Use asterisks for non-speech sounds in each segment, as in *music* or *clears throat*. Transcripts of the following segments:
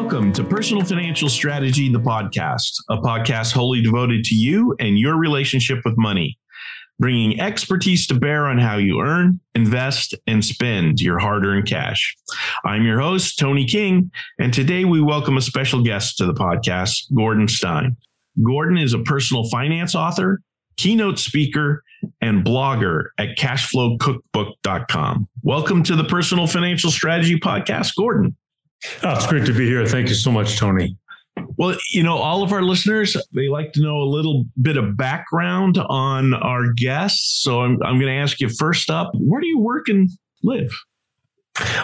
Welcome to Personal Financial Strategy, the podcast, a podcast wholly devoted to you and your relationship with money, bringing expertise to bear on how you earn, invest, and spend your hard earned cash. I'm your host, Tony King, and today we welcome a special guest to the podcast, Gordon Stein. Gordon is a personal finance author, keynote speaker, and blogger at cashflowcookbook.com. Welcome to the Personal Financial Strategy Podcast, Gordon. Oh, it's great to be here. Thank you so much, Tony. Well, you know, all of our listeners, they like to know a little bit of background on our guests. So I'm, I'm going to ask you first up, where do you work and live?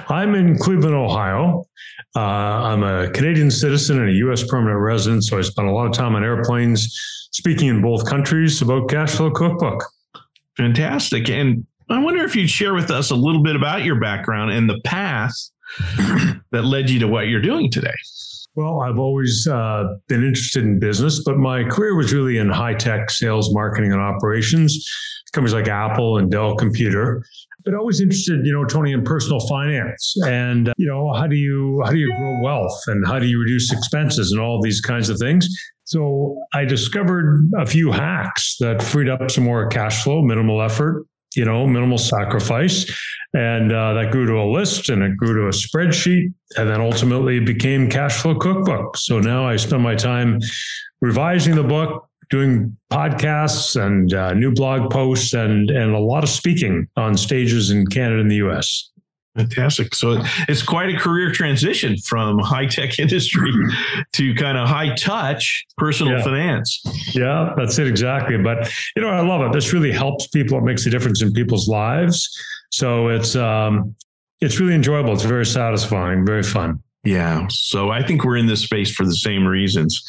I'm in Cleveland, Ohio. Uh, I'm a Canadian citizen and a U.S. permanent resident. So I spend a lot of time on airplanes speaking in both countries about Cashflow Cookbook. Fantastic. And I wonder if you'd share with us a little bit about your background and the path *laughs* that led you to what you're doing today? Well, I've always uh, been interested in business, but my career was really in high tech sales, marketing, and operations. Companies like Apple and Dell Computer. But always interested, you know, Tony, in personal finance and uh, you know how do you how do you grow wealth and how do you reduce expenses and all these kinds of things. So I discovered a few hacks that freed up some more cash flow, minimal effort, you know, minimal sacrifice. And uh, that grew to a list and it grew to a spreadsheet. And then ultimately it became Cash Flow Cookbook. So now I spend my time revising the book, doing podcasts and uh, new blog posts and, and a lot of speaking on stages in Canada and the US. Fantastic. So it's quite a career transition from high tech *laughs* industry to kind of high touch personal yeah. finance. Yeah, that's it exactly. But you know, I love it. This really helps people. It makes a difference in people's lives. So it's um, it's really enjoyable. It's very satisfying, very fun. Yeah. So I think we're in this space for the same reasons.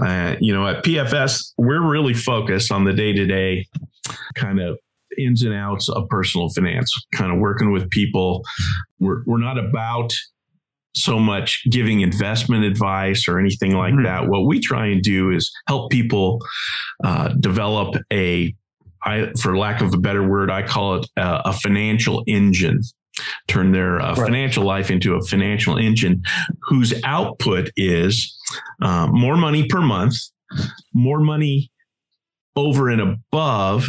Uh, you know, at PFS, we're really focused on the day to day kind of ins and outs of personal finance, kind of working with people. We're, we're not about so much giving investment advice or anything like mm-hmm. that. What we try and do is help people uh, develop a, I, for lack of a better word, I call it a, a financial engine. Turn their uh, right. financial life into a financial engine whose output is uh, more money per month, more money over and above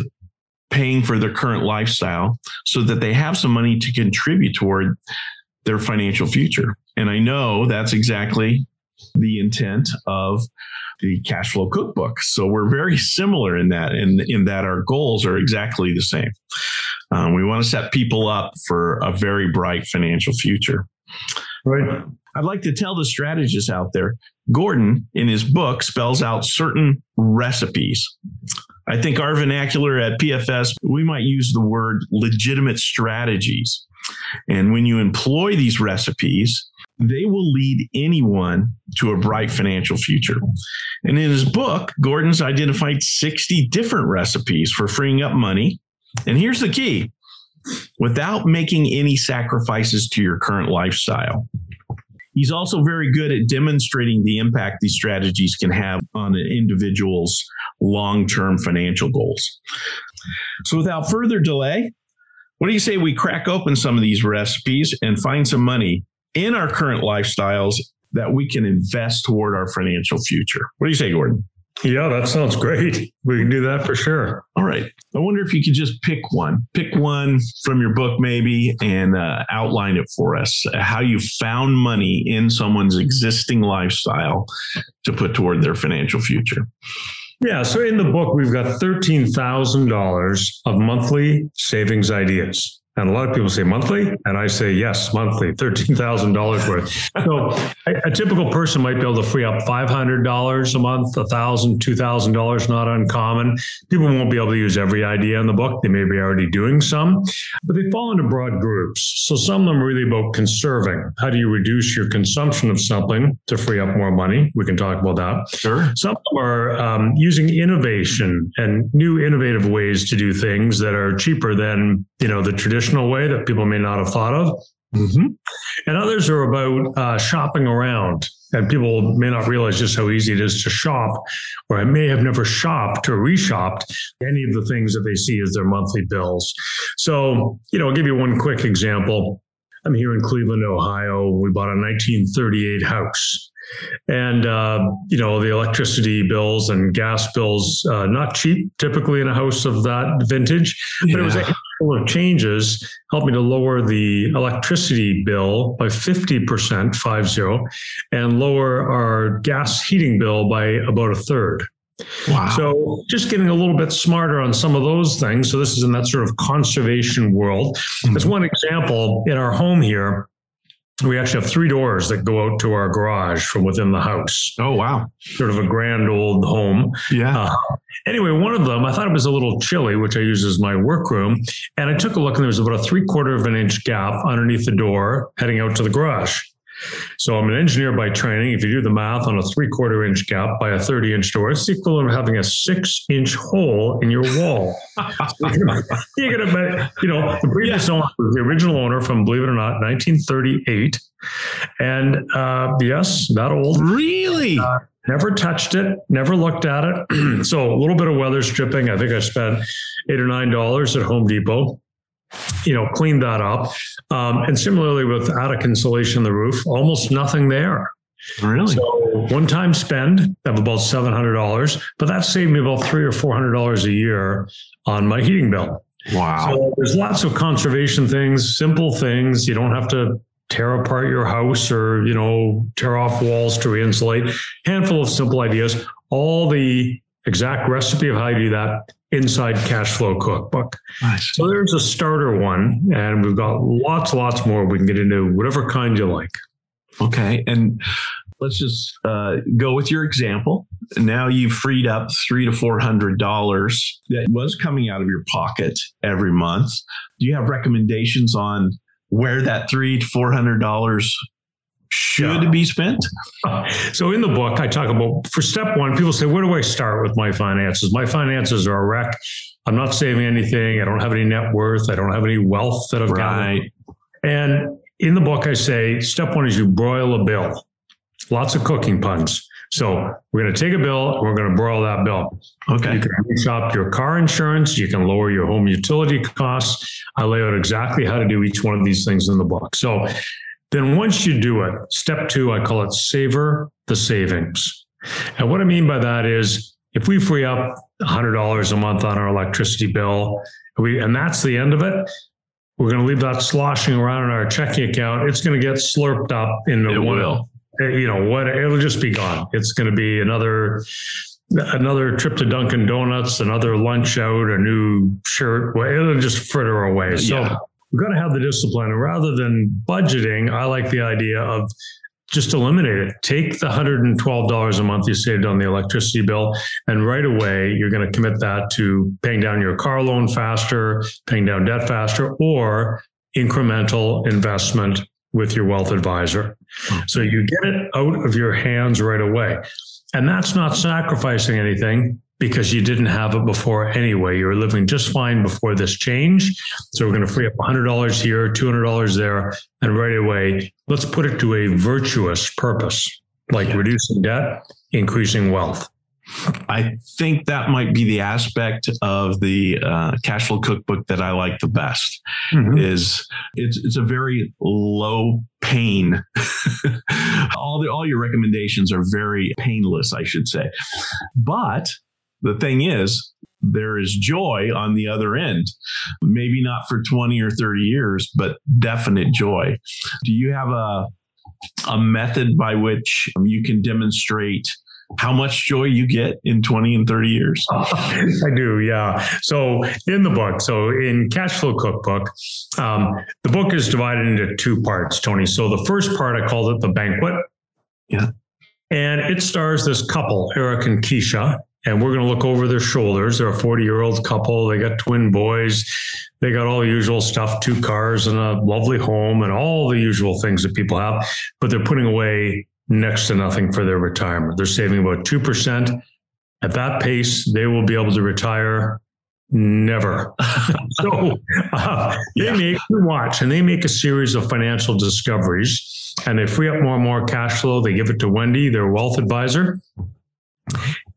paying for their current lifestyle so that they have some money to contribute toward their financial future. And I know that's exactly the intent of the cash flow cookbook. So we're very *laughs* similar in that, in, in that our goals are exactly the same. Um, we want to set people up for a very bright financial future. Right. I'd like to tell the strategists out there Gordon, in his book, spells out certain recipes I think our vernacular at PFS, we might use the word legitimate strategies. And when you employ these recipes, they will lead anyone to a bright financial future. And in his book, Gordon's identified 60 different recipes for freeing up money. And here's the key without making any sacrifices to your current lifestyle. He's also very good at demonstrating the impact these strategies can have on an individual's long term financial goals. So, without further delay, what do you say we crack open some of these recipes and find some money in our current lifestyles that we can invest toward our financial future? What do you say, Gordon? Yeah, that sounds great. We can do that for sure. All right. I wonder if you could just pick one, pick one from your book, maybe, and uh, outline it for us how you found money in someone's existing lifestyle to put toward their financial future. Yeah. So in the book, we've got $13,000 of monthly savings ideas. And a lot of people say monthly, and I say yes, monthly, thirteen thousand dollars worth. So a, a, typical person might be able to free up five hundred dollars a month, a thousand, two thousand dollars, not uncommon. People won't be able to use every idea in the book; they may be already doing some, but they fall into broad groups. So some of them are really about conserving. How do you reduce your consumption of something to free up more money? We can talk about that. Sure. Some of them are um, using innovation and new innovative ways to do things that are cheaper than you know the traditional traditional way that people may not have thought of. Mm-hmm. And others are about uh, shopping around. And people may not realize just how easy it is to shop, or I may have never shopped or reshopped any of the things that they see as their monthly bills. So, you know, I'll give you one quick example. I'm here in Cleveland, Ohio. We bought a 1938 house. And, uh, you know, the electricity bills and gas bills, uh, not cheap typically in a house of that vintage, but yeah. it was handful of changes helped me to lower the electricity bill by 50%, five zero, and lower our gas heating bill by about a third. Wow. So just getting a little bit smarter on some of those things. So this is in that sort of conservation world. Mm-hmm. As one example, in our home here, we actually have three doors that go out to our garage from within the house. Oh, wow. Sort of a grand old home. Yeah. Uh, anyway, one of them, I thought it was a little chilly, which I use as my workroom. And I took a look and there was about a three quarter of an inch gap underneath the door heading out to the garage. So I'm an engineer by training. If you do the math on a three quarter inch gap by a 30 inch door, it's equivalent of having a six inch hole in your wall. *laughs* you're gonna, you know, the previous yeah. owner was the original owner from, believe it or not, 1938. And uh, yes, that old. Really? Uh, never touched it, never looked at it. *clears throat* so a little bit of weather stripping. I think I spent eight or nine dollars at Home Depot you know, cleaned that up. Um, and similarly with attic insulation on the roof, almost nothing there. Really? So one time spend of about seven hundred dollars, but that saved me about three or four hundred dollars a year on my heating bill. Wow. So there's lots of conservation things, simple things. You don't have to tear apart your house or you know tear off walls to re-insulate. Handful of simple ideas. All the exact recipe of how you do that inside cash flow cookbook. Nice. So there's a starter one, and we've got lots, lots more. We can get into whatever kind you like. Okay. And let's just uh, go with your example. Now you've freed up three to four hundred dollars that was coming out of your pocket every month. Do you have recommendations on where that three to four hundred dollars should yeah. be spent? *laughs* So in the book, I talk about for step one, people say, where do I start with my finances? My finances are a wreck. I'm not saving anything. I don't have any net worth. I don't have any wealth that I've got. And in the book, I say, step one is you broil a bill. Lots of cooking puns. So we're going to take a bill and we're going to broil that bill. Okay. You can shop your car insurance. You can lower your home utility costs. I lay out exactly how to do each one of these things in the book. So then once you do it, step two, I call it savor the savings. And what I mean by that is if we free up $100 a month on our electricity bill, we, and that's the end of it, we're going to leave that sloshing around in our checking account. It's going to get slurped up into it will. Eh, you know what? It'll just be gone. It's going to be another another trip to Dunkin' Donuts, another lunch out, a new shirt. It'll just fritter away. So yeah we've got to have the discipline. And rather than budgeting, I like the idea of just eliminate it. Take the $112 a month you saved on the electricity bill, and right away, you're going to commit that to paying down your car loan faster, paying down debt faster, or incremental investment with your wealth advisor. Hmm. So you get it out of your hands right away. And that's not sacrificing anything because you didn't have it before anyway. You were living just fine before this change. So we're going to free up $100 here, $200 there, and right away, let's put it to a virtuous purpose, like yeah. reducing debt, increasing wealth. I think that might be the aspect of the uh, cash flow cookbook that I like the best. Mm-hmm. Is it's it's a very low pain. *laughs* all the all your recommendations are very painless, I should say, but the thing is, there is joy on the other end. Maybe not for 20 or 30 years, but definite joy. Do you have a, a method by which you can demonstrate how much joy you get in 20 and 30 years? *laughs* I do, yeah. So in the book, so in Cash Flow Cookbook, um, the book is divided into two parts, Tony. So the first part, I called it the banquet. Yeah. And it stars this couple, Eric and Keisha and we're going to look over their shoulders. They're a 40 year old couple. They got twin boys. They got all the usual stuff, two cars and a lovely home and all the usual things that people have, but they're putting away next to nothing for their retirement. They're saving about 2%. At that pace, they will be able to retire never. *laughs* so uh, they yeah. make watch and they make a series of financial discoveries and they free up more and more cash flow. They give it to Wendy, their wealth advisor.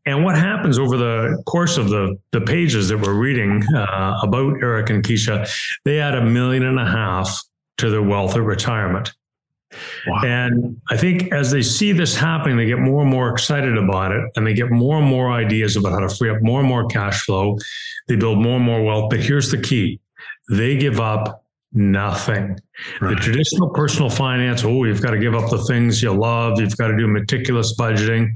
And what happens over the course of the, the pages that we're reading uh, about Eric and Keisha, they add a million and a half to their wealth at retirement. Wow. And I think as they see this happening, they get more and more excited about it and they get more and more ideas about how to free up more and more cash flow. They build more and more wealth. But here's the key they give up nothing. Right. The traditional personal finance, oh, you've got to give up the things you love. You've got to do meticulous budgeting.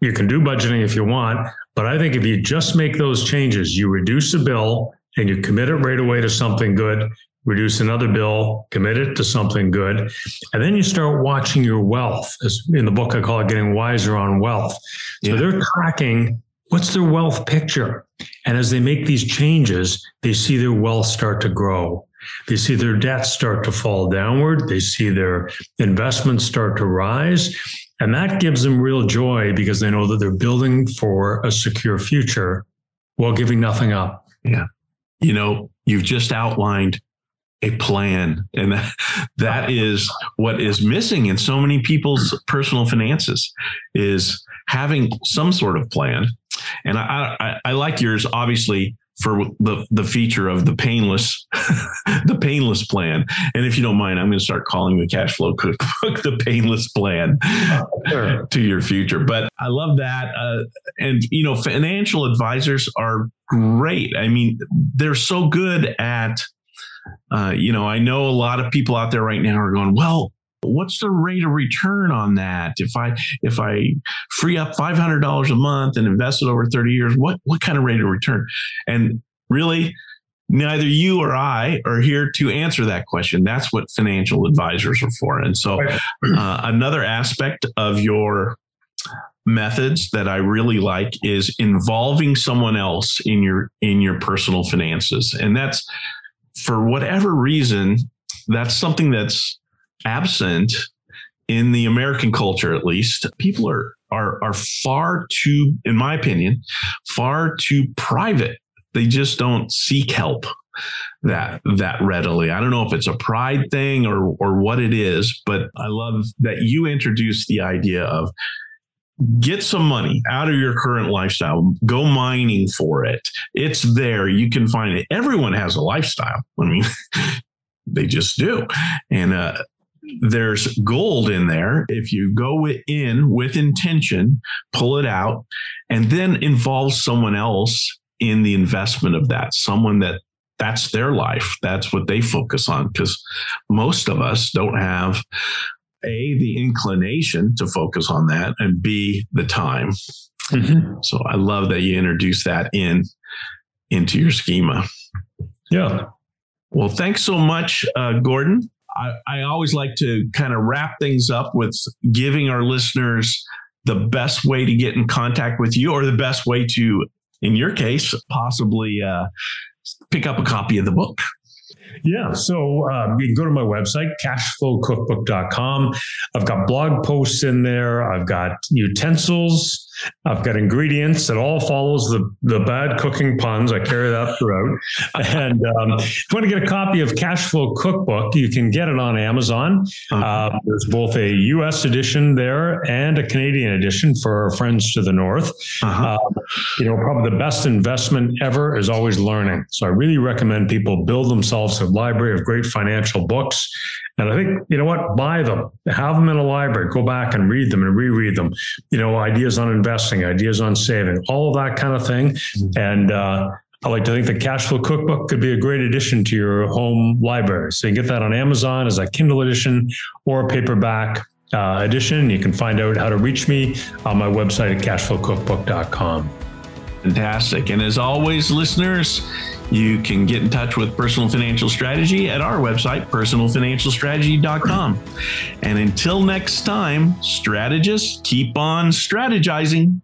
You can do budgeting if you want. But I think if you just make those changes, you reduce the bill and you commit it right away to something good, reduce another bill, commit it to something good. And then you start watching your wealth. As in the book, I call it getting wiser on wealth. So yeah. they're tracking what's their wealth picture. And as they make these changes, they see their wealth start to grow. They see their debts start to fall downward. They see their investments start to rise. And that gives them real joy because they know that they're building for a secure future while giving nothing up. Yeah. You know, you've just outlined a plan. And that, that is what is missing in so many people's personal finances is having some sort of plan. And I, I, I like yours, obviously, for the the feature of the painless *laughs* the painless plan. And if you don't mind i'm going to start calling the cash flow cookbook *laughs* the painless plan sure. *laughs* to your future. But i love that uh, and you know financial advisors are great. I mean they're so good at uh, you know, I know a lot of people out there right now are going, well, what's the rate of return on that? If I if I free up five hundred dollars a month and invest it over thirty years, what what kind of rate of return? And really, neither you or I are here to answer that question. That's what financial advisors are for. And so, uh, another aspect of your methods that I really like is involving someone else in your in your personal finances, and that's for whatever reason, that's something that's absent in the American culture, at least. People are are are far too, in my opinion, far too private. They just don't seek help that that readily. I don't know if it's a pride thing or or what it is, but I love that you introduced the idea of get some money out of your current lifestyle go mining for it it's there you can find it everyone has a lifestyle i mean *laughs* they just do and uh, there's gold in there if you go in with intention pull it out and then involve someone else in the investment of that someone that that's their life that's what they focus on because most of us don't have a, the inclination to focus on that, and B, the time. Mm-hmm. So I love that you introduced that in into your schema. Yeah. Well, thanks so much, uh, Gordon. I, I always like to kind of wrap things up with giving our listeners the best way to get in contact with you, or the best way to, in your case, possibly uh, pick up a copy of the book. Yeah. So um, you can go to my website, cashflowcookbook.com. I've got blog posts in there. I've got utensils. I've got ingredients that all follows the, the bad cooking puns. I carry that throughout. and um, if you want to get a copy of Cashflow Cookbook, you can get it on Amazon. Uh, there's both a U.S. edition there and a Canadian edition for our friends to the north. Uh-huh. Uh, you know, probably the best investment ever is always learning. So I really recommend people build themselves a library of great financial books and I think, you know what, buy them, have them in a library, go back and read them and reread them. You know, ideas on investing, ideas on saving, all of that kind of thing. Mm-hmm. And uh, I like to think the Cashflow Cookbook could be a great addition to your home library. So you can get that on Amazon as a Kindle edition or a paperback uh, edition. You can find out how to reach me on my website at cashflowcookbook.com. Fantastic. And as always, listeners, you can get in touch with Personal Financial Strategy at our website, personalfinancialstrategy.com. And until next time, strategists, keep on strategizing.